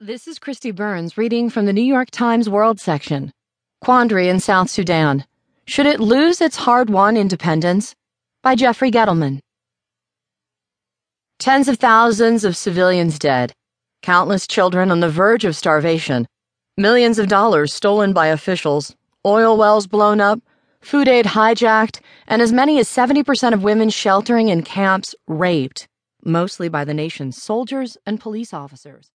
This is Kristi Burns reading from the New York Times World section. Quandary in South Sudan. Should it lose its hard won independence? By Jeffrey Gettleman. Tens of thousands of civilians dead, countless children on the verge of starvation, millions of dollars stolen by officials, oil wells blown up, food aid hijacked, and as many as 70% of women sheltering in camps raped, mostly by the nation's soldiers and police officers.